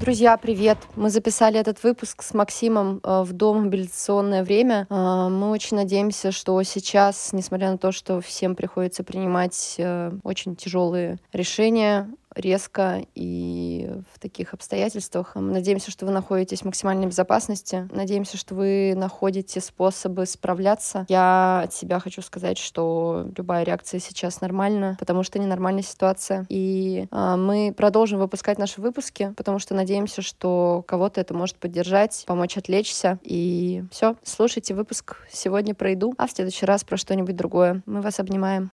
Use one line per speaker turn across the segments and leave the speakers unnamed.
Друзья, привет! Мы записали этот выпуск с Максимом э, в дом мобилизационное время. Э, мы очень надеемся, что сейчас, несмотря на то, что всем приходится принимать э, очень тяжелые решения, резко и в таких обстоятельствах. Мы надеемся, что вы находитесь в максимальной безопасности. Надеемся, что вы находите способы справляться. Я от себя хочу сказать, что любая реакция сейчас нормальна, потому что ненормальная ситуация. И а, мы продолжим выпускать наши выпуски, потому что надеемся, что кого-то это может поддержать, помочь отвлечься. И все, слушайте выпуск сегодня про еду, а в следующий раз про что-нибудь другое. Мы вас обнимаем.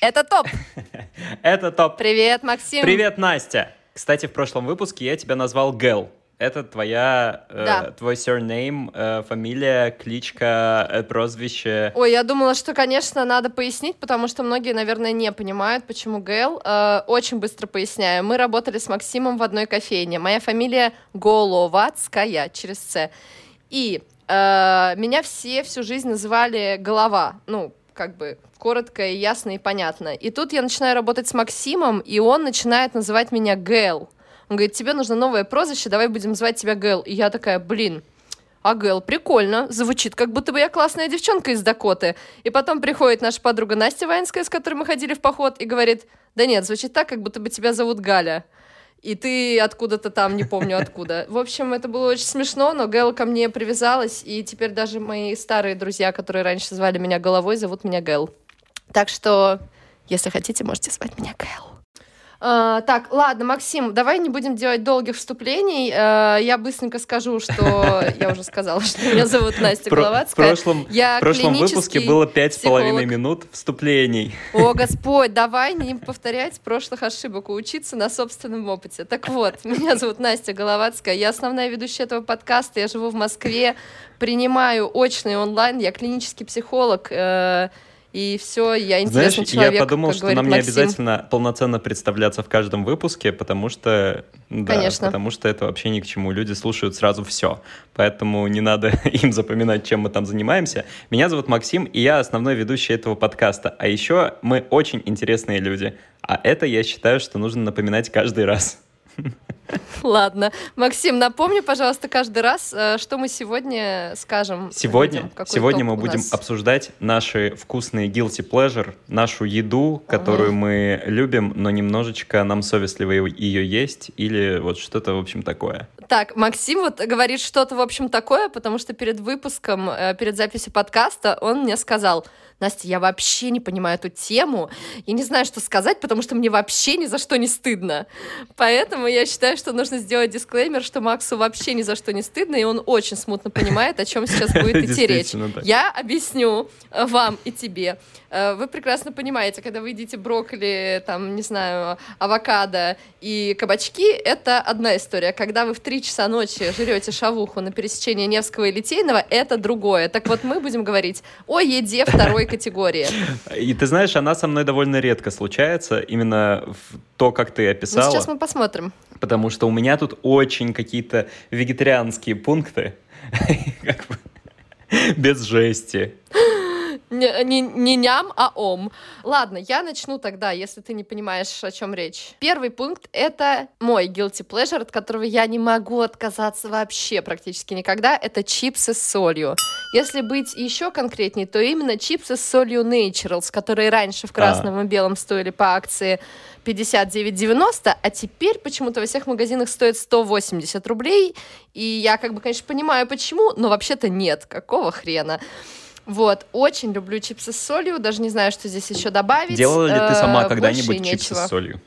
Это топ.
Это топ.
Привет, Максим.
Привет, Настя. Кстати, в прошлом выпуске я тебя назвал Гэл. Это твоя, э,
Да.
э, твой surname, э, фамилия, кличка, э, прозвище.
Ой, я думала, что, конечно, надо пояснить, потому что многие, наверное, не понимают, почему Гэл. Э, очень быстро поясняю. Мы работали с Максимом в одной кофейне. Моя фамилия Головацкая, через «Ц». И э, меня все всю жизнь называли Голова. Ну, как бы коротко и ясно и понятно. И тут я начинаю работать с Максимом, и он начинает называть меня Гэл. Он говорит, тебе нужно новое прозвище, давай будем звать тебя Гэл. И я такая, блин, а Гэл, прикольно, звучит, как будто бы я классная девчонка из Дакоты. И потом приходит наша подруга Настя Ваенская, с которой мы ходили в поход, и говорит, да нет, звучит так, как будто бы тебя зовут Галя. И ты откуда-то там, не помню откуда. В общем, это было очень смешно, но Гэл ко мне привязалась, и теперь даже мои старые друзья, которые раньше звали меня Головой, зовут меня Гэл. Так что, если хотите, можете звать меня Гэл. А, так, ладно, Максим, давай не будем делать долгих вступлений. А, я быстренько скажу, что я уже сказала, что меня зовут Настя Головацкая.
В прошлом, выпуске было пять с половиной минут вступлений.
О, Господь, давай не повторять прошлых ошибок, учиться на собственном опыте. Так вот, меня зовут Настя Головацкая, я основная ведущая этого подкаста, я живу в Москве, принимаю очный онлайн, я клинический психолог, э, и все, я
Знаешь,
интересный человек,
я подумал, что нам не
Максим.
обязательно полноценно представляться в каждом выпуске, потому что, да,
Конечно.
потому что это вообще ни к чему. Люди слушают сразу все, поэтому не надо им запоминать, чем мы там занимаемся. Меня зовут Максим, и я основной ведущий этого подкаста. А еще мы очень интересные люди. А это я считаю, что нужно напоминать каждый раз.
Ладно. Максим, напомни, пожалуйста, каждый раз, э, что мы сегодня скажем.
Сегодня,
людям,
сегодня мы будем
нас.
обсуждать наши вкусные guilty pleasure, нашу еду, которую мы любим, но немножечко нам совестливо ее есть, или вот что-то, в общем, такое.
Так, Максим вот говорит что-то, в общем, такое, потому что перед выпуском, э, перед записью подкаста он мне сказал, Настя, я вообще не понимаю эту тему, я не знаю, что сказать, потому что мне вообще ни за что не стыдно. Поэтому я считаю, что нужно сделать дисклеймер, что Максу вообще ни за что не стыдно, и он очень смутно понимает, о чем сейчас будет идти речь. Я объясню вам и тебе. Э, Вы прекрасно понимаете, когда вы едите брокколи, там, не знаю, авокадо и кабачки, это одна история. Когда вы в 3 часа ночи жрете шавуху на пересечении Невского и Литейного, это другое. Так вот, мы будем говорить о еде второй категории.
И ты знаешь, она со мной довольно редко случается, именно в то, как ты
Ну,
описала,
сейчас мы посмотрим.
потому что у меня тут очень какие-то вегетарианские пункты, как бы без жести.
Не, не- не ням, а ом. Ладно, я начну тогда, если ты не понимаешь, о чем речь. Первый пункт — это мой guilty pleasure, от которого я не могу отказаться вообще практически никогда. Это чипсы с солью. Если быть еще конкретней, то именно чипсы с солью Naturals, которые раньше в красном и белом стоили по акции 59,90, а теперь почему-то во всех магазинах стоят 180 рублей. И я как бы, конечно, понимаю, почему, но вообще-то нет. Какого хрена? Вот, очень люблю чипсы с солью, даже не знаю, что здесь еще добавить.
Делала ли ты сама
Э,
когда-нибудь
больше и
чипсы с солью?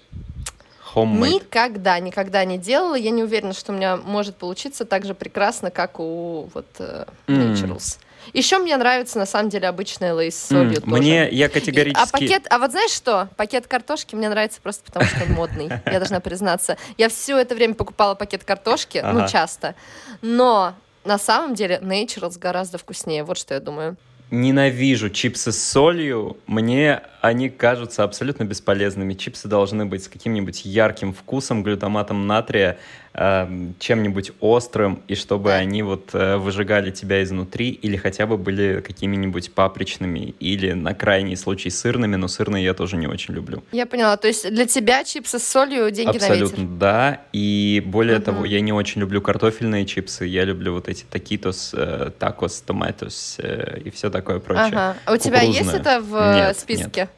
Homemade.
Никогда, никогда не делала. Я не уверена, что у меня может получиться так же прекрасно, как у вот э. Naturals. Еще мне нравится, на самом деле, обычная лейс с солью тоже.
Мне, я
И-
категорически...
А пакет, а вот знаешь что? Пакет картошки мне нравится просто потому, что он модный. Я должна признаться. Я все это время покупала пакет картошки, ну, часто. Но на самом деле Naturals гораздо вкуснее. Вот что я думаю.
Ненавижу чипсы с солью. Мне они кажутся абсолютно бесполезными. Чипсы должны быть с каким-нибудь ярким вкусом, глютаматом натрия, чем-нибудь острым, и чтобы они вот э, выжигали тебя изнутри, или хотя бы были какими-нибудь папричными, или на крайний случай сырными, но сырные я тоже не очень люблю.
Я поняла, то есть для тебя чипсы с солью деньги
Абсолютно,
на ветер?
да, и более угу. того, я не очень люблю картофельные чипсы, я люблю вот эти такитос, э, такос, томатос э, и все такое прочее. Ага.
А у тебя есть это в
нет,
списке?
Нет.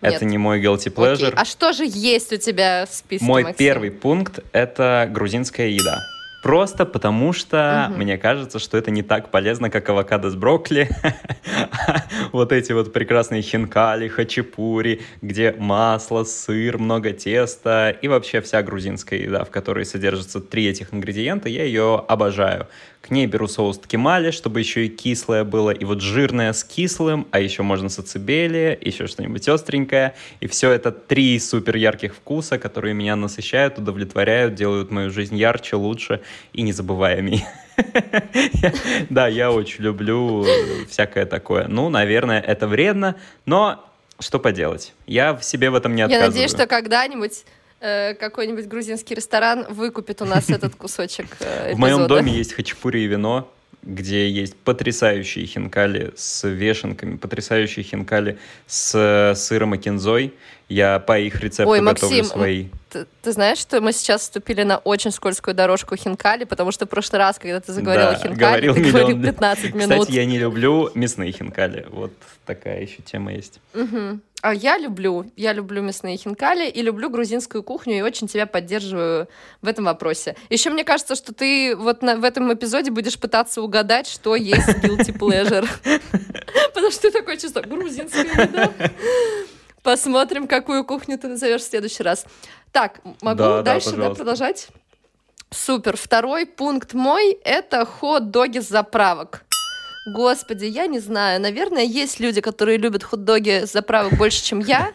Это не мой guilty pleasure. Окей.
А что же есть у тебя в списке,
Мой
Максим?
первый пункт — это грузинская еда. Просто потому что угу. мне кажется, что это не так полезно, как авокадо с брокколи. вот эти вот прекрасные хинкали, хачапури, где масло, сыр, много теста и вообще вся грузинская еда, в которой содержатся три этих ингредиента, я ее обожаю. К ней беру соус ткемали, чтобы еще и кислое было, и вот жирное с кислым, а еще можно сацебели, еще что-нибудь остренькое. И все это три супер ярких вкуса, которые меня насыщают, удовлетворяют, делают мою жизнь ярче, лучше и незабываемей. Да, я очень люблю всякое такое. Ну, наверное, это вредно, но что поделать? Я в себе в этом не отказываю.
Я надеюсь, что когда-нибудь э, какой-нибудь грузинский ресторан выкупит у нас этот кусочек э,
В моем доме есть хачапури и вино, где есть потрясающие хинкали с вешенками, потрясающие хинкали с э, сыром и кинзой. Я по их рецепту
Ой,
готовлю
Максим,
свои.
Ты, ты знаешь, что мы сейчас вступили на очень скользкую дорожку хинкали, потому что в прошлый раз, когда ты заговорил да, хинкали, говорил ты миллион... говорил 15 минут.
Кстати, я не люблю мясные хинкали. Вот такая еще тема есть.
Угу. А я люблю, я люблю мясные хинкали и люблю грузинскую кухню и очень тебя поддерживаю в этом вопросе. Еще мне кажется, что ты вот на, в этом эпизоде будешь пытаться угадать, что есть guilty pleasure. Потому что ты такое чувство, грузинская еда. Посмотрим, какую кухню ты назовешь в следующий раз. Так, могу да, дальше да, да, продолжать? Супер. Второй пункт мой — это хот-доги с заправок. Господи, я не знаю. Наверное, есть люди, которые любят хот-доги с заправок больше, чем я.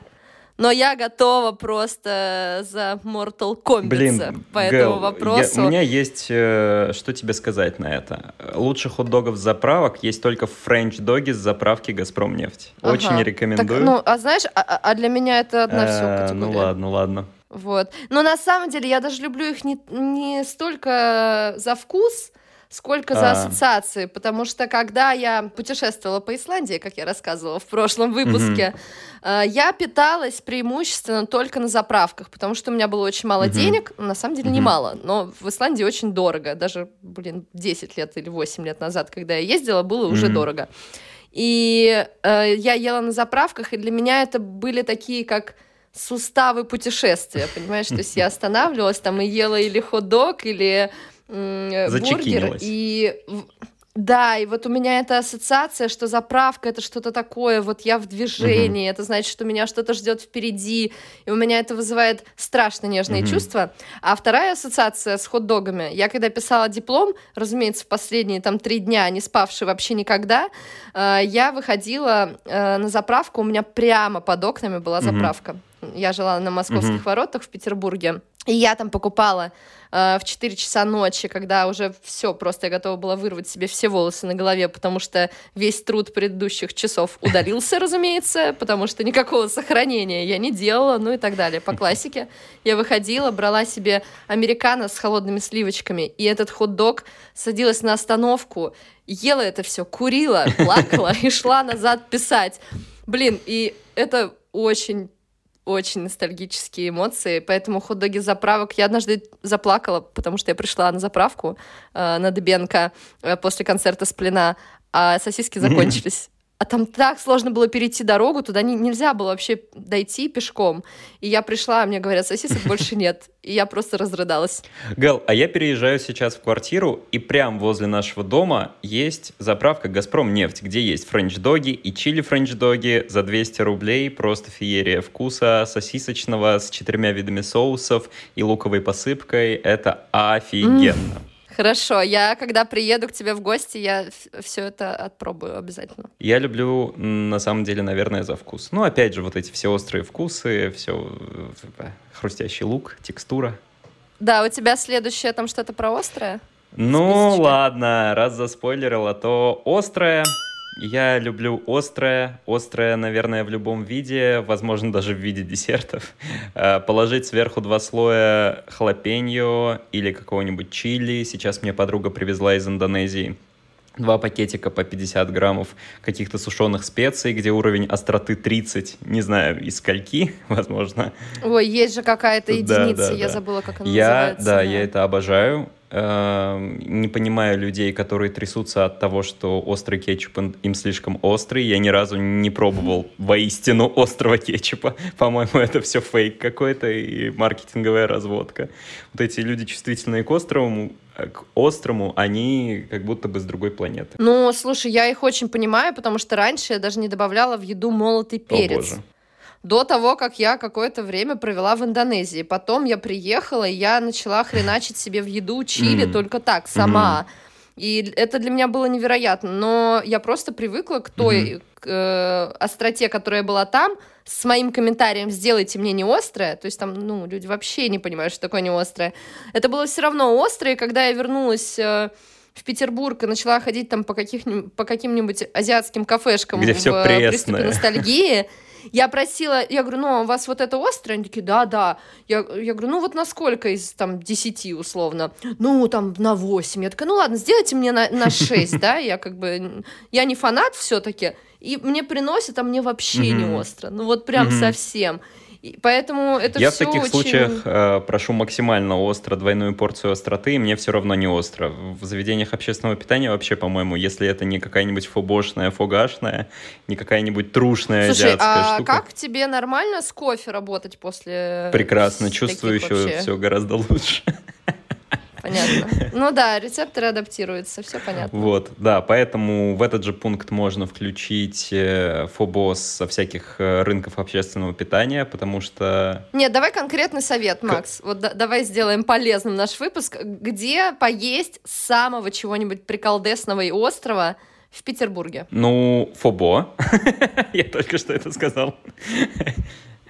Но я готова просто за Mortal Kombat Блин, по Гэл, этому вопросу.
Я, у меня есть э, что тебе сказать на это. Лучше хот-догов с заправок есть только френч-доги с заправки «Газпром нефть». Ага. Очень рекомендую. Так,
ну, а знаешь, а, а, а для меня это одна все э,
Ну ладно, ладно.
Вот. Но на самом деле я даже люблю их не, не столько за вкус, сколько за а. ассоциации, потому что когда я путешествовала по Исландии, как я рассказывала в прошлом выпуске, угу. я питалась преимущественно только на заправках, потому что у меня было очень мало денег, на самом деле угу. немало, но в Исландии очень дорого, даже, блин, 10 лет или 8 лет назад, когда я ездила, было уже дорого. И э, я ела на заправках, и для меня это были такие, как суставы путешествия, понимаешь? То есть я останавливалась там и ела или хот-дог, или бургер. И да, и вот у меня эта ассоциация, что заправка это что-то такое, вот я в движении, uh-huh. это значит, что меня что-то ждет впереди, и у меня это вызывает страшно нежные uh-huh. чувства. А вторая ассоциация с хот-догами, я когда писала диплом, разумеется, в последние там три дня, не спавшие вообще никогда, э, я выходила э, на заправку, у меня прямо под окнами была заправка. Uh-huh. Я жила на московских uh-huh. воротах в Петербурге. И я там покупала э, в 4 часа ночи, когда уже все, просто я готова была вырвать себе все волосы на голове, потому что весь труд предыдущих часов удалился, разумеется, потому что никакого сохранения я не делала, ну и так далее. По классике я выходила, брала себе американо с холодными сливочками, и этот хот-дог садилась на остановку, ела это все, курила, плакала и шла назад писать. Блин, и это очень очень ностальгические эмоции, поэтому хот-доги заправок. Я однажды заплакала, потому что я пришла на заправку э, на Дебенко э, после концерта Сплина, а сосиски закончились. А там так сложно было перейти дорогу, туда не, нельзя было вообще дойти пешком. И я пришла, мне говорят, сосисок больше нет. И я просто разрыдалась.
Гал, а я переезжаю сейчас в квартиру, и прямо возле нашего дома есть заправка «Газпром нефть», где есть френч-доги и чили френч-доги за 200 рублей, просто феерия вкуса, сосисочного с четырьмя видами соусов и луковой посыпкой. Это офигенно. Mm.
Хорошо, я когда приеду к тебе в гости, я все это отпробую обязательно.
Я люблю, на самом деле, наверное, за вкус. Ну, опять же, вот эти все острые вкусы, все типа, хрустящий лук, текстура.
Да, у тебя следующее там что-то про острое?
Ну, ладно, раз заспойлерила, то острое Я люблю острое, острое, наверное, в любом виде, возможно, даже в виде десертов. Э, положить сверху два слоя халапеньо или какого-нибудь чили. Сейчас мне подруга привезла из Индонезии два пакетика по 50 граммов каких-то сушеных специй, где уровень остроты 30, не знаю, из скольки, возможно.
Ой, есть же какая-то единица, да, да, я да. забыла, как она
я,
называется.
Да, да, я это обожаю. Эм, не понимаю людей, которые трясутся от того, что острый кетчуп им слишком острый. Я ни разу не пробовал воистину острого кетчупа. По-моему, это все фейк какой-то и маркетинговая разводка. Вот эти люди, чувствительные к острому, к острому, они как будто бы с другой планеты.
Ну, слушай, я их очень понимаю, потому что раньше я даже не добавляла в еду молотый перец. О, боже до того, как я какое-то время провела в Индонезии. Потом я приехала, и я начала хреначить себе в еду чили mm-hmm. только так, сама. Mm-hmm. И это для меня было невероятно. Но я просто привыкла к той mm-hmm. э, остроте, которая была там, с моим комментарием «сделайте мне не острое», то есть там, ну, люди вообще не понимают, что такое не острое. Это было все равно острое, и когда я вернулась... Э, в Петербург и начала ходить там по, каких по каким-нибудь азиатским кафешкам
Где в все
приступе ностальгии, я просила, я говорю, ну, а у вас вот это острое? Они такие, да, да. Я, я говорю, ну, вот насколько из, там, 10 условно? Ну, там, на 8. Я такая, ну, ладно, сделайте мне на, на 6, да? Я как бы, я не фанат все таки и мне приносят, а мне вообще не остро. Ну, вот прям совсем. И поэтому это
Я в таких
очень...
случаях э, прошу максимально остро, двойную порцию остроты, и мне все равно не остро. В заведениях общественного питания вообще, по-моему, если это не какая-нибудь фобошная, фугашная, не какая-нибудь трушная
Слушай,
азиатская
а
штука.
как тебе нормально с кофе работать после
Прекрасно, чувствую еще все гораздо лучше
понятно. Ну да, рецепторы адаптируются, все понятно.
Вот, да, поэтому в этот же пункт можно включить э, фобос со всяких э, рынков общественного питания, потому что...
Нет, давай конкретный совет, Макс. Вот да, давай сделаем полезным наш выпуск. Где поесть самого чего-нибудь приколдесного и острого в Петербурге?
Ну, фобо. Я только что это сказал.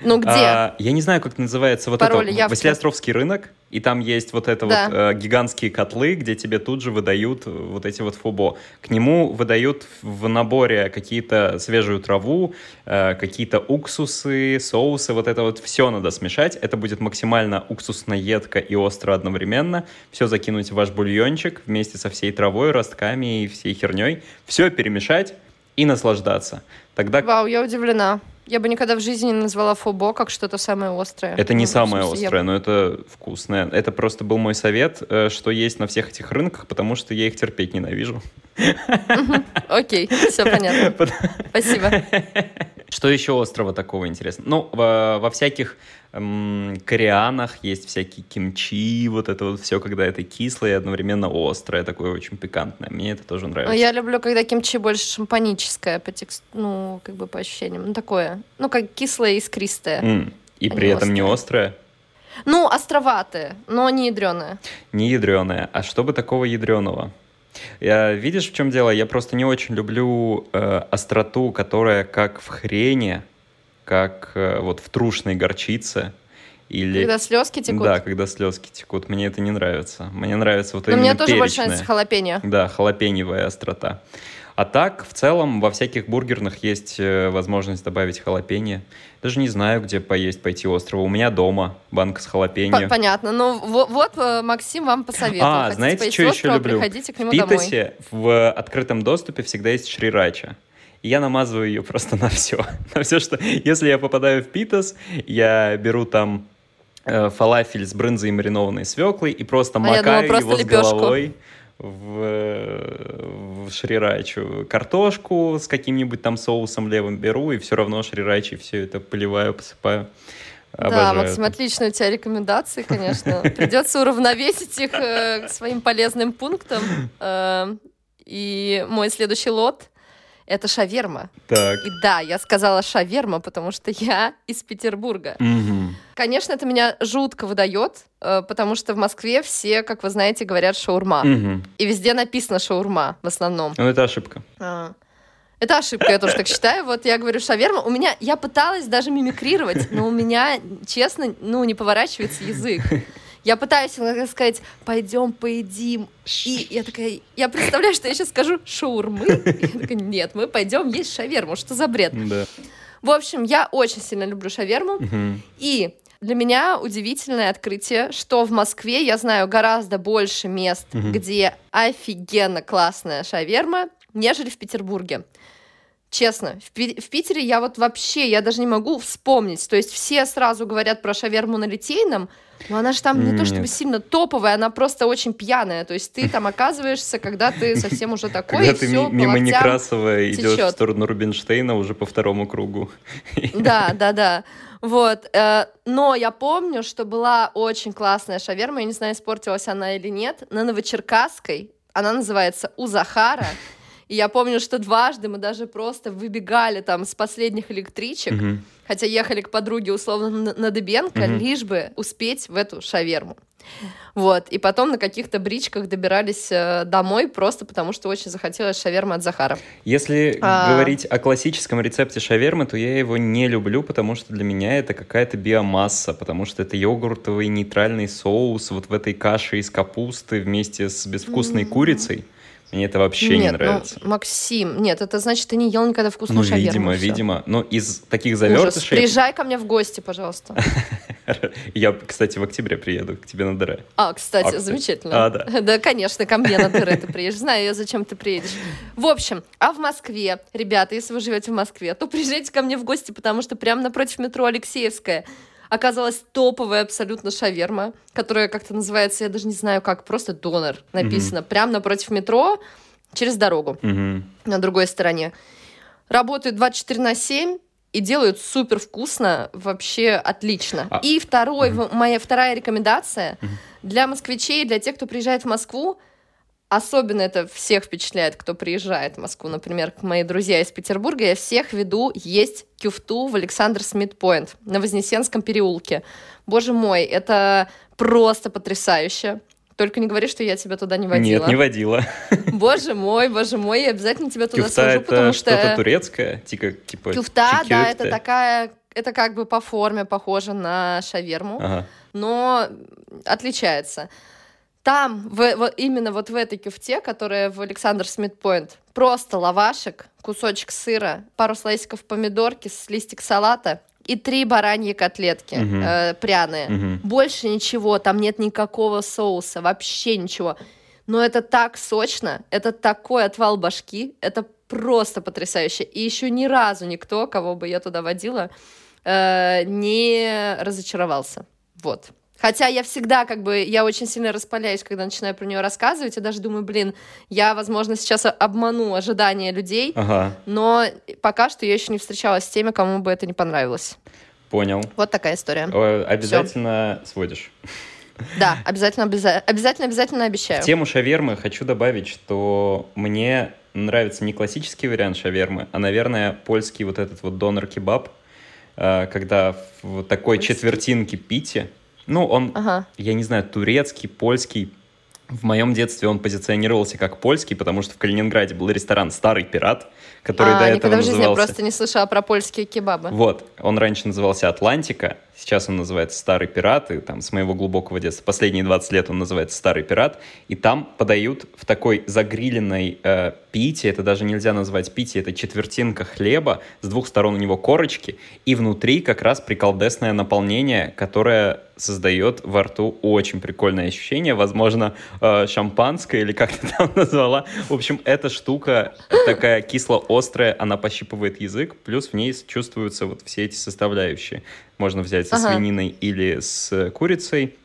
Ну где? А,
я не знаю, как называется вот Пароль, это. Василиостровский рынок, и там есть вот это да. вот э, гигантские котлы, где тебе тут же выдают вот эти вот фубо. К нему выдают в наборе какие-то свежую траву, э, какие-то уксусы, соусы, вот это вот все надо смешать. Это будет максимально уксусно-едко и остро одновременно. Все закинуть в ваш бульончик вместе со всей травой, ростками и всей херней. Все перемешать и наслаждаться. Тогда...
Вау, я удивлена. Я бы никогда в жизни не назвала фобо как что-то самое острое.
Это не ну, самое смысле, острое, я... но это вкусное. Это просто был мой совет, э, что есть на всех этих рынках, потому что я их терпеть ненавижу.
Окей, все понятно. Спасибо.
Что еще острого такого интересного? Ну, во, во всяких эм, корианах есть всякие кимчи, вот это вот все, когда это кислое и одновременно острое, такое очень пикантное. Мне это тоже нравится.
Я люблю, когда кимчи больше шампаническое, по текст... ну, как бы по ощущениям. Ну, такое, ну, как кислое и искристое.
Mm. И а при этом острое. не острое?
Ну, островатое, но не ядреное.
Не ядреное. А что бы такого ядреного? Я, видишь, в чем дело? Я просто не очень люблю э, остроту, которая как в хрене, как э, вот в трушной горчице. Или...
Когда слезки текут?
Да, когда слезки текут. Мне это не нравится. Мне нравится вот
Но
именно
мне тоже больше нравится халапеньо.
Да, халапеньевая острота. А так, в целом, во всяких бургерных есть э, возможность добавить халапеньо. Даже не знаю, где поесть, пойти острова. У меня дома банка с халапеньо.
Понятно. Ну, вот, вот э, Максим вам посоветует.
А, Хотите знаете, что еще люблю?
Приходите к нему
в Питосе домой. в открытом доступе всегда есть шрирача. И я намазываю ее просто на все. на все, что... Если я попадаю в Питос, я беру там э, фалафель с брынзой и маринованной свеклой и просто а макаю думала, просто его лепешку. с головой в, в шрирачу картошку с каким-нибудь там соусом левым беру, и все равно шрирачи все это поливаю, посыпаю.
Обожаю да, Максим, отличные у тебя рекомендации, конечно. Придется уравновесить их э, своим полезным пунктом. Э, и мой следующий лот это шаверма.
Так.
И да, я сказала шаверма, потому что я из Петербурга.
Угу.
Конечно, это меня жутко выдает, э, потому что в Москве все, как вы знаете, говорят шаурма.
Угу.
И везде написано шаурма в основном.
Ну, это ошибка.
А. Это ошибка, я тоже так считаю. Вот я говорю шаверма. У меня, я пыталась даже мимикрировать, но у меня, честно, ну, не поворачивается язык. Я пытаюсь иногда сказать, пойдем поедим. И я такая, я представляю, что я сейчас скажу шаурмы. Я такая, нет, мы пойдем есть шаверму. Что за бред?
Да.
В общем, я очень сильно люблю шаверму.
Мгм.
И для меня удивительное открытие, что в Москве я знаю гораздо больше мест,
Мгм.
где офигенно классная шаверма, нежели в Петербурге. Честно, в, Пи- в Питере я вот вообще, я даже не могу вспомнить. То есть все сразу говорят про шаверму на Литейном, но она же там не то чтобы
Нет.
сильно топовая, она просто очень пьяная. То есть ты там оказываешься, когда ты совсем уже такой,
Когда
и
ты ми- мимо Некрасова идешь в
течет.
сторону Рубинштейна уже по второму кругу.
Да, да, да. Вот. э, Но я помню, что была очень классная шаверма. Я не знаю, испортилась она или нет. На Новочеркасской. Она называется У Захара. И я помню, что дважды мы даже просто выбегали там с последних электричек,
Мгм.
хотя ехали к подруге условно на, Дыбенко,
Мгм.
лишь бы успеть в эту шаверму. Вот. И потом на каких-то бричках добирались э, домой просто потому, что очень захотелось шавермы от Захара.
Если
А.
говорить о классическом рецепте шавермы, то я его не люблю, потому что для меня это какая-то биомасса, потому что это йогуртовый нейтральный соус вот в этой каше из капусты вместе с безвкусной
М.
курицей. Мне это вообще не
нет,
нравится.
ну, Максим, нет, это значит, ты не ел никогда вкусную
Ну,
шаверму.
видимо,
всё.
видимо. Но из таких
Ужас.
завертышей...
Приезжай ко мне в гости, пожалуйста.
Я, кстати, в октябре приеду к тебе на дыре.
А, кстати,
А, кстати.
замечательно.
А, да.
Да, конечно, ко мне на дыры ты приедешь. Знаю я, зачем ты приедешь. В общем, а в Москве, ребята, если вы живете в Москве, то приезжайте ко мне в гости, потому что прямо напротив метро Алексеевская оказалась топовая абсолютно шаверма, которая как-то называется, я даже не знаю как, просто донор написано. Прямо напротив метро, через дорогу
Мгм.
на другой стороне. Работают 24 на 7 и делают супер вкусно, вообще отлично.
А-
И второй, в- моя вторая рекомендация
Мгм.
для москвичей, для тех, кто приезжает в Москву, особенно это всех впечатляет, кто приезжает в Москву, например, мои друзья из Петербурга, я всех веду есть кюфту в Александр Смит Пойнт на Вознесенском переулке. Боже мой, это просто потрясающе. Только не говори, что я тебя туда не водила.
Нет, не водила.
Боже мой, боже мой, я обязательно тебя туда
Кюфта
свожу, потому
это
что
что-то турецкое? Типа, типа
кюфта, да, это такая, это как бы по форме похоже на шаверму,
Ага.
но отличается. Там, в, в- именно вот в этой кюфте, которая в Александр Смит Пойнт, просто лавашек, кусочек сыра, пару слайсиков помидорки, с листик салата и три бараньи котлетки
Мгм.
э, пряные.
Мгм.
Больше ничего, там нет никакого соуса, вообще ничего. Но это так сочно, это такой отвал башки, это просто потрясающе. И еще ни разу никто, кого бы я туда водила, э, не разочаровался. Вот. Хотя я всегда как бы, я очень сильно распаляюсь, когда начинаю про нее рассказывать, и даже думаю, блин, я, возможно, сейчас обману ожидания людей,
Ага,
но пока что я еще не встречалась с теми, кому бы это не понравилось.
понял.
Вот такая история.
Э, Обязательно сводишь.
Да, обязательно, обяза- обязательно, обязательно обещаю.
В тему шавермы хочу добавить, что мне нравится не классический вариант шавермы, а, наверное, польский вот этот вот донор-кебаб, э, когда в такой
Польский?
четвертинке пити, ну, он,
Ага.
я не знаю, турецкий, польский. В моем детстве он позиционировался как польский, потому что в Калининграде был ресторан «Старый пират», который
а,
до этого
никогда в жизни я
назывался...
просто не слышала про польские кебабы.
Вот, он раньше назывался «Атлантика», сейчас он называется «Старый пират», и там с моего глубокого детства, последние 20 лет он называется «Старый пират», и там подают в такой загриленной э, пите, это даже нельзя назвать пите, это четвертинка хлеба, с двух сторон у него корочки, и внутри как раз приколдесное наполнение, которое создает во рту очень прикольное ощущение, возможно, э, шампанское или как ты там назвала. В общем, эта штука такая кисло-острая, она пощипывает язык, плюс в ней чувствуются вот все эти составляющие. Можно взять со
Ага.
свининой или с курицей.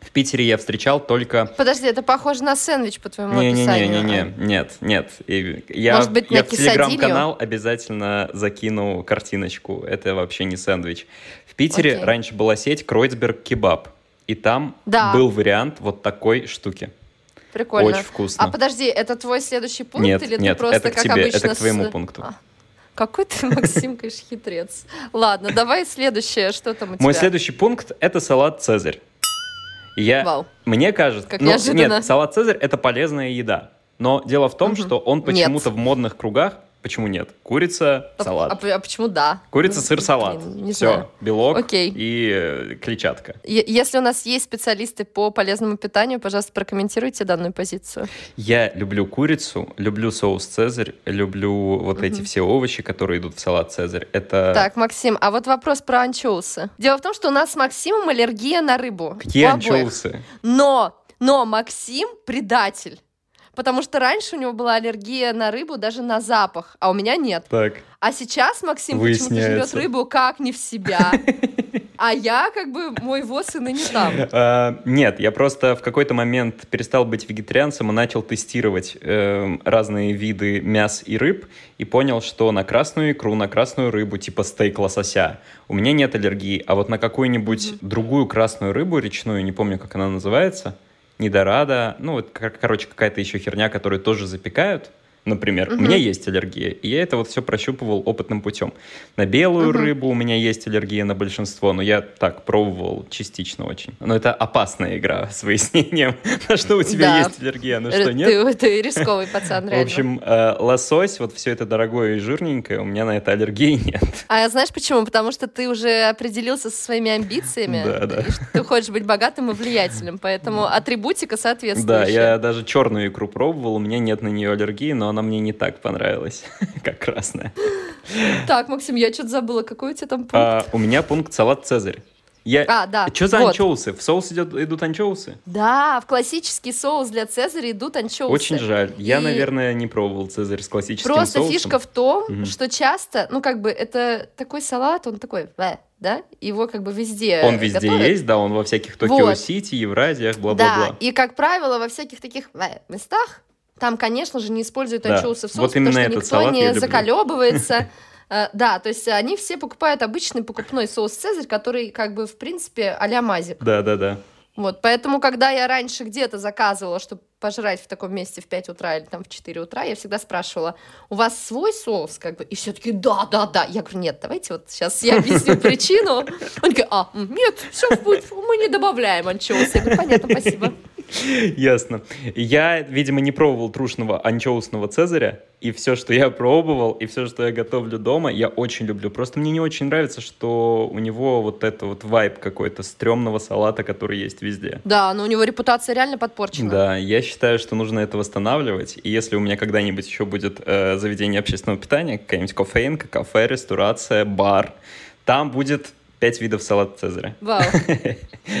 В Питере я встречал только...
Подожди, это похоже на сэндвич по твоему описанию.
Не-не-не, нет, нет. И Я,
Может быть, на
я в телеграм-канал обязательно закину картиночку. Это вообще не сэндвич. В Питере
Окей.
раньше была сеть Кройцберг Кебаб. И там
Да.
был вариант вот такой штуки.
Прикольно.
Очень вкусно.
А подожди, это твой следующий пункт
нет,
или
нет,
ты просто
это к
как
тебе,
обычно
это к твоему
с-
пункту.
А, Какой ты, Максим, конечно, хитрец. Ладно, давай следующее, что там у тебя?
Мой следующий пункт — это салат «Цезарь». Я,
Вау.
мне кажется...
Как
ну. Нет, салат «Цезарь» — это полезная еда. Но дело в том,
Мгм.
что он почему-то в модных кругах Почему нет? Курица,
А-
салат.
А, а почему да?
Курица,
Ну,
сыр, салат.
блин, не
Все,
знаю.
белок
Окей.
и э, клетчатка.
Е- Если у нас есть специалисты по полезному питанию, пожалуйста, прокомментируйте данную позицию.
Я люблю курицу, люблю соус Цезарь, люблю вот эти
Мгм.
все овощи, которые идут в салат Цезарь. Это
Так, Максим, а вот вопрос про анчоусы. Дело в том, что у нас с Максимом аллергия на рыбу.
какие анчоусы?
Но, но Максим предатель. Потому что раньше у него была аллергия на рыбу, даже на запах, а у меня нет.
Так,
А сейчас Максим почему-то жрет рыбу как не в себя. А я как бы, мой ВОЗ и ныне там.
А, Нет, я просто в какой-то момент перестал быть вегетарианцем и начал тестировать эм, разные виды мяс и рыб и понял, что на красную икру, на красную рыбу, типа стейк лосося, у меня нет аллергии, а вот на какую-нибудь другую красную рыбу речную, не помню, как она называется, недорада, ну, вот, кор- короче, какая-то еще херня, которую тоже запекают, например, у
Мгм.
меня есть аллергия, и я это вот все прощупывал опытным путем. На белую
Мгм.
рыбу у меня есть аллергия на большинство, но я так пробовал частично очень. Но это опасная игра с выяснением, на что у тебя
Да.
есть аллергия, на
Р-
что нет.
Ты, ты рисковый пацан,
В
реально.
общем, э, лосось, вот все это дорогое и жирненькое, у меня на это аллергии нет.
А знаешь почему? Потому что ты уже определился со своими амбициями,
Да, да.
ты хочешь быть богатым и влиятельным, поэтому атрибутика
Да,
соответствующая.
я даже черную икру пробовал, у меня нет на нее аллергии, но она мне не так понравилась, как красная.
Так, Максим, я что-то забыла, какой у тебя там пункт?
А, у меня пункт салат Цезарь. Я...
А, да.
Что за
вот.
анчоусы? В соус идет, идут анчоусы?
Да, в классический соус для Цезаря идут анчоусы.
Очень жаль. Я,
И
наверное, не пробовал Цезарь с классическим
Просто
соусом.
фишка в том,
Мгм.
что часто, ну как бы это такой салат, он такой, да, его как бы везде
Он везде
готовят.
есть, да, он во всяких Токио
Вот.
Евразиях,
Да,
бла-бла-бла.
и как правило во всяких таких местах там, конечно же, не используют
Да.
анчоусы в соус,
Вот
потому что никто не заколебывается. Э, Да, то есть они все покупают обычный покупной соус Цезарь, который как бы в принципе а-ля мазик.
Да-да-да.
Вот, поэтому, когда я раньше где-то заказывала, чтобы пожрать в таком месте в 5 утра или там в 4 утра, я всегда спрашивала, у вас свой соус, как бы, и все таки да, да, да. Я говорю, нет, давайте вот сейчас я объясню причину. Он такой, а, нет, все мы не добавляем анчоусы. Я говорю, понятно, спасибо.
Ясно. Я, видимо, не пробовал трушного анчоусного Цезаря, и все, что я пробовал, и все, что я готовлю дома, я очень люблю. Просто мне не очень нравится, что у него вот это вот вайб какой-то стрёмного салата, который есть везде.
Да, но у него репутация реально подпорчена.
Да, я считаю, что нужно это восстанавливать. И если у меня когда-нибудь еще будет э, заведение общественного питания, какая-нибудь кофейнка, кафе, ресторация, бар, там будет пять видов салата Цезаря.
Вау,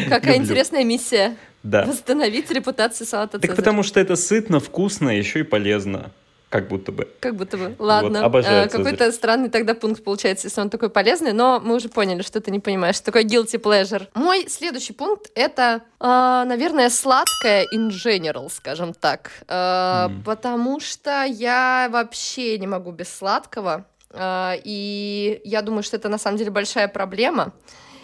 какая интересная миссия.
Да.
Восстановить репутацию салата
Так
Цезарь.
потому что это сытно, вкусно, еще и полезно. Как будто бы.
Как будто бы. Ладно.
обожаю
Э, Какой-то странный тогда пункт получается, если он такой полезный, но мы уже поняли, что ты не понимаешь, что такое guilty pleasure. Мой следующий пункт — это, э, наверное, сладкое in general, скажем так. Э,
Мгм.
Потому что я вообще не могу без сладкого. Э, И я думаю, что это на самом деле большая проблема.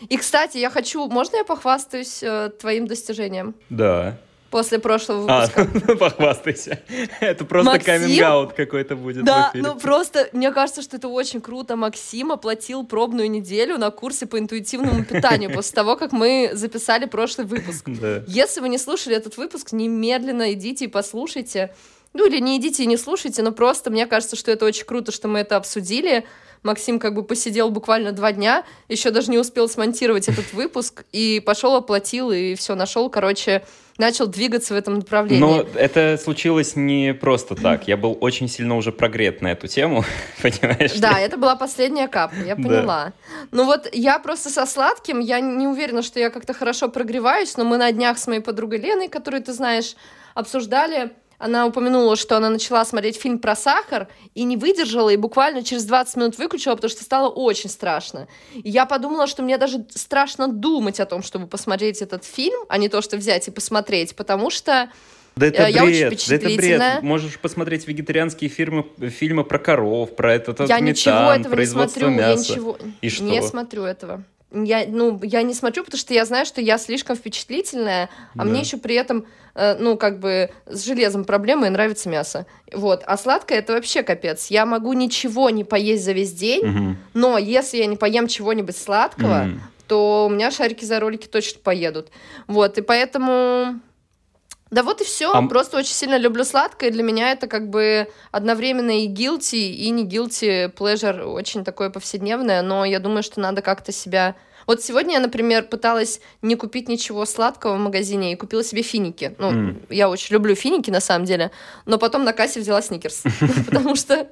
И, кстати, я хочу... Можно я похвастаюсь э, твоим достижением
Да.
после прошлого
А,
выпуска?
похвастайся. Это просто
Максим?
каминг-аут какой-то будет
Да, ну просто, мне кажется, что это очень круто. Максим оплатил пробную неделю на курсе по интуитивному питанию после того, как мы записали прошлый выпуск.
Да.
Если вы не слушали этот выпуск, немедленно идите и послушайте. Ну или не идите и не слушайте, но просто мне кажется, что это очень круто, что мы это обсудили. Максим как бы посидел буквально два дня, еще даже не успел смонтировать этот выпуск, и пошел, оплатил, и все нашел, короче, начал двигаться в этом направлении.
Но это случилось не просто так. Я был очень сильно уже прогрет на эту тему, понимаешь? ли?
Да, это была последняя капля, я
Да.
поняла. Ну вот я просто со сладким, я не уверена, что я как-то хорошо прогреваюсь, но мы на днях с моей подругой Леной, которую ты знаешь, обсуждали, она упомянула, что она начала смотреть фильм про сахар и не выдержала, и буквально через 20 минут выключила, потому что стало очень страшно. И я подумала, что мне даже страшно думать о том, чтобы посмотреть этот фильм, а не то, что взять и посмотреть, потому что
Да это
Э, я очень
бред, да это бред. Можешь посмотреть вегетарианские фильмы, фильмы про коров, про этот
я
метан,
ничего этого не
производство
смотрю, я
мяса.
ничего
И что?
не смотрю этого. Я, ну, я не смотрю, потому что я знаю, что я слишком впечатлительная, а
Да.
мне еще при этом, э, ну, как бы с железом проблемы, и нравится мясо. Вот. А сладкое это вообще капец. Я могу ничего не поесть за весь день,
Мгм.
но если я не поем чего-нибудь сладкого,
М.
то у меня шарики за ролики точно поедут. Вот, и поэтому Да вот и все.
А...
Просто очень сильно люблю сладкое. Для меня это как бы одновременно и guilty, и не guilty pleasure. Очень такое повседневное. Но я думаю, что надо как-то себя... Вот сегодня я, например, пыталась не купить ничего сладкого в магазине и купила себе финики. Ну, mm. я очень люблю финики, на самом деле. Но потом на кассе взяла сникерс. Потому что...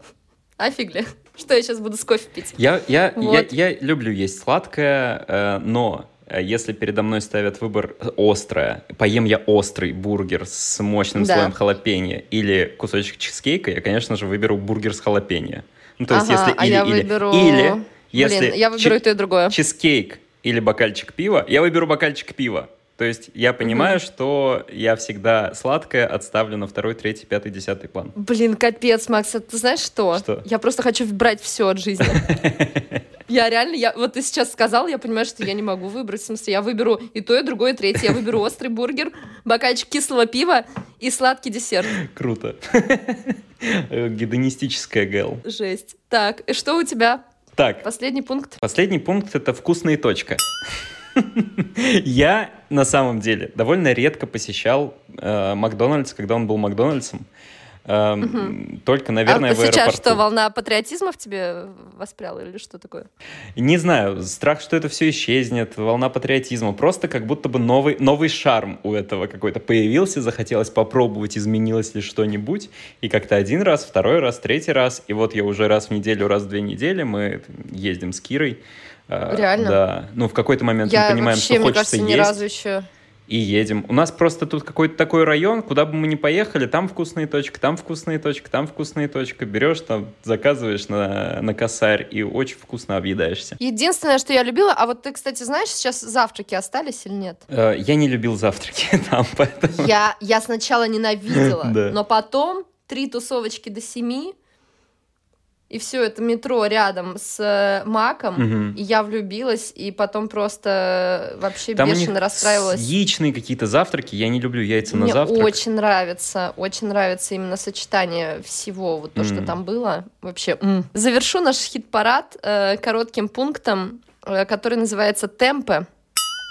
Офигли. Что я сейчас буду с кофе пить?
Я, я, я, я люблю есть сладкое, э, но если передо мной ставят выбор острое, поем я острый бургер с мощным да. слоем халапеньо или кусочек чизкейка, я, конечно же, выберу бургер с халапеньо. Ну, то есть,
ага,
если
а
или,
я
или,
выберу...
или, если
Блин, я выберу и то, и другое.
Чизкейк или бокальчик пива, я выберу бокальчик пива. То есть я понимаю, угу. что я всегда сладкое отставлю на второй, третий, пятый, десятый план.
Блин, капец, Макс, а ты знаешь что?
Что?
Я просто хочу брать все от жизни. Я реально, я, вот ты сейчас сказал, я понимаю, что я не могу выбрать. В смысле, я выберу и то, и другое, и третье. Я выберу острый бургер, бокальчик кислого пива и сладкий десерт.
Круто. Гедонистическая гэл.
Жесть. Так, и что у тебя?
Так.
Последний пункт.
Последний пункт — это вкусная точка. Я на самом деле довольно редко посещал э, Макдональдс, когда он был Макдональдсом. Эм, только, наверное, а в
сейчас
аэропорту.
что, волна патриотизма в тебе воспряла или что такое?
Не знаю, страх, что это все исчезнет, волна патриотизма. Просто как будто бы новый, новый шарм у этого какой-то появился, захотелось попробовать, изменилось ли что-нибудь. И как-то один раз, второй раз, третий раз. И вот я уже раз в неделю, раз в две недели мы ездим с Кирой.
Э, Реально?
Да. Ну, в какой-то момент я мы понимаем,
вообще,
что хочется
кажется,
есть.
ни разу еще
и едем. У нас просто тут какой-то такой район, куда бы мы ни поехали, там вкусные точки, там вкусные точки, там вкусные точки. Берешь там, заказываешь на, на косарь и очень вкусно объедаешься.
Единственное, что я любила, а вот ты, кстати, знаешь, сейчас завтраки остались или нет?
Э, я не любил завтраки там, поэтому...
Я, я сначала ненавидела, но потом три тусовочки до семи, и все это метро рядом с э, Маком, угу. и я влюбилась, и потом просто вообще
Там
бешено
у них
расстраивалась.
яичные какие-то завтраки, я не люблю яйца
Мне
на завтрак.
Мне очень нравится, очень нравится именно сочетание всего, вот то, mm. что там было, вообще. Mm. Завершу наш хит-парад э, коротким пунктом, э, который называется «Темпы».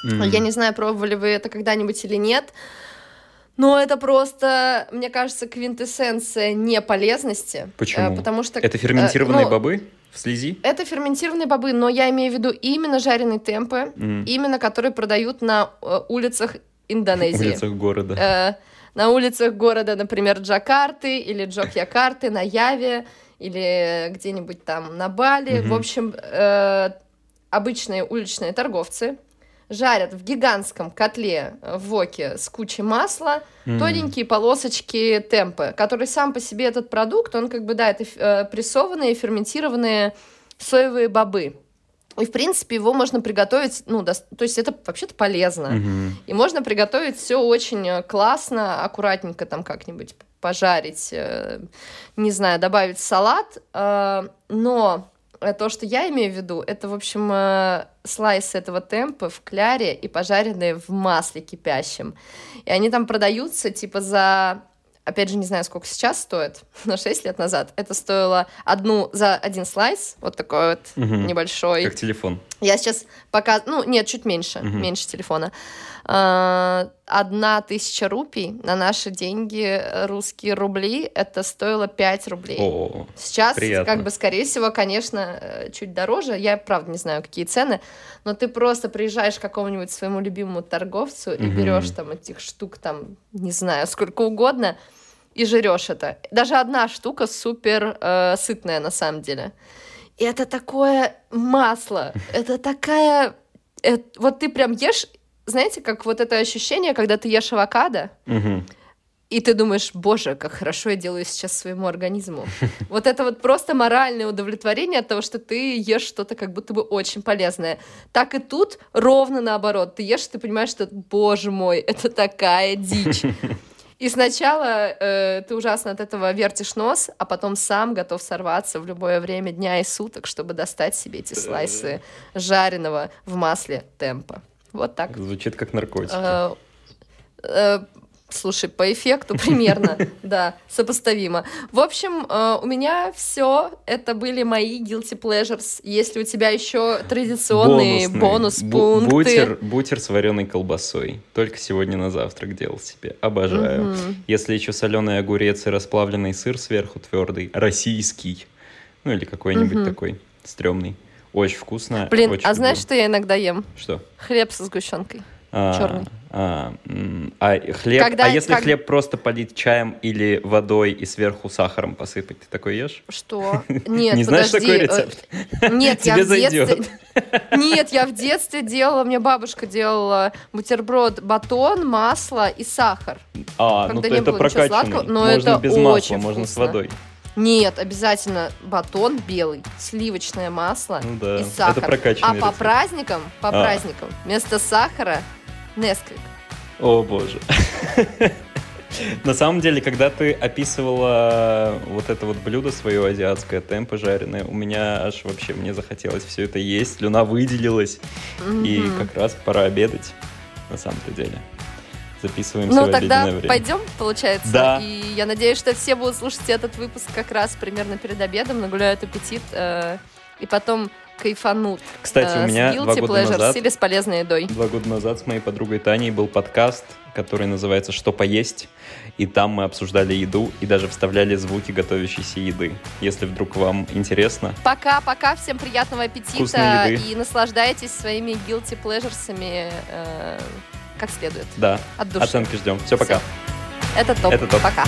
Mm. Я не знаю, пробовали вы это когда-нибудь или нет, но это просто, мне кажется, квинтэссенция неполезности.
Почему?
Э, потому что...
Это ферментированные э, ну, бобы? В слизи?
Это ферментированные бобы, но я имею в виду именно жареные темпы, mm. именно которые продают на э, улицах Индонезии.
улицах города.
на улицах города, например, Джакарты или Джокьякарты, на Яве или где-нибудь там на Бали. Mm-hmm. В общем, обычные уличные торговцы, жарят в гигантском котле э, в воке с кучей масла mm. тоненькие полосочки темпы, который сам по себе этот продукт, он как бы, да, это э, прессованные, ферментированные соевые бобы. И, в принципе, его можно приготовить, ну, до... то есть это вообще-то полезно.
Mm-hmm.
И можно приготовить все очень э, классно, аккуратненько там как-нибудь пожарить, э, не знаю, добавить салат. Э, но то, что я имею в виду, это, в общем, э, слайсы этого темпа в кляре и пожаренные в масле кипящем. И они там продаются, типа, за опять же, не знаю, сколько сейчас стоит, но 6 лет назад это стоило одну за один слайс, вот такой вот угу. небольшой.
Как телефон.
Я сейчас пока, ну, нет, чуть меньше, угу. меньше телефона. А, одна тысяча рупий на наши деньги, русские рубли, это стоило 5 рублей.
О,
сейчас,
приятно.
как бы, скорее всего, конечно, э, чуть дороже. Я, правда, не знаю, какие цены, но ты просто приезжаешь к какому-нибудь своему любимому торговцу угу. и берешь там этих штук, там, не знаю, сколько угодно, и жрешь это. Даже одна штука супер э, сытная на самом деле. И это такое масло, это такая... Это, вот ты прям ешь знаете, как вот это ощущение, когда ты ешь авокадо,
угу.
и ты думаешь, боже, как хорошо я делаю сейчас своему организму. Вот это вот просто моральное удовлетворение от того, что ты ешь что-то как будто бы очень полезное. Так и тут ровно наоборот. Ты ешь, ты понимаешь, что, боже мой, это такая дичь. И сначала э, ты ужасно от этого вертишь нос, а потом сам готов сорваться в любое время дня и суток, чтобы достать себе эти слайсы жареного в масле темпа. Вот так.
Звучит как наркотики.
Э, э, Слушай, по эффекту примерно, да, сопоставимо. В общем, э, у меня все это были мои guilty pleasures. Если у тебя еще традиционные бонус-пункты...
Бутер, бутер с вареной колбасой. Только сегодня на завтрак делал себе. Обожаю. Если еще соленый огурец и расплавленный сыр сверху твердый, российский, ну или какой-нибудь такой стрёмный. Очень вкусно.
Блин,
очень
а люблю. знаешь, что я иногда ем?
Что?
Хлеб со сгущенкой. А, черный.
А, а хлеб, Когда, а если как... хлеб просто полить чаем или водой и сверху сахаром посыпать, ты такой ешь?
Что? Нет, Не
знаешь такой рецепт?
Нет, я в детстве... Нет, я в детстве делала, мне бабушка делала бутерброд, батон, масло и сахар.
А, ну это прокачанный. Но можно это без масла, можно с водой.
Нет, обязательно батон белый, сливочное масло ну, да. и сахар.
Это прокачанный
А рецепт. по праздникам, по а. праздникам вместо сахара Несквик.
О боже. На самом деле, когда ты описывала вот это вот блюдо свое азиатское, темпо жареное, у меня аж вообще мне захотелось все это есть, слюна выделилась, mm-hmm. и как раз пора обедать, на самом-то деле. Записываемся
ну,
в
тогда
время.
пойдем, получается.
Да.
И я надеюсь, что все будут слушать этот выпуск как раз примерно перед обедом, нагуляют аппетит, э, и потом кайфанут.
Кстати,
э,
у меня два года назад,
или с полезной едой.
Два года назад с моей подругой Таней был подкаст, который называется «Что поесть?», и там мы обсуждали еду и даже вставляли звуки готовящейся еды. Если вдруг вам интересно.
Пока-пока, всем приятного аппетита и наслаждайтесь своими guilty pleasures'ами э, как следует.
Да,
от души.
оценки ждем. Все, пока.
Все. Это топ.
Это топ.
Пока.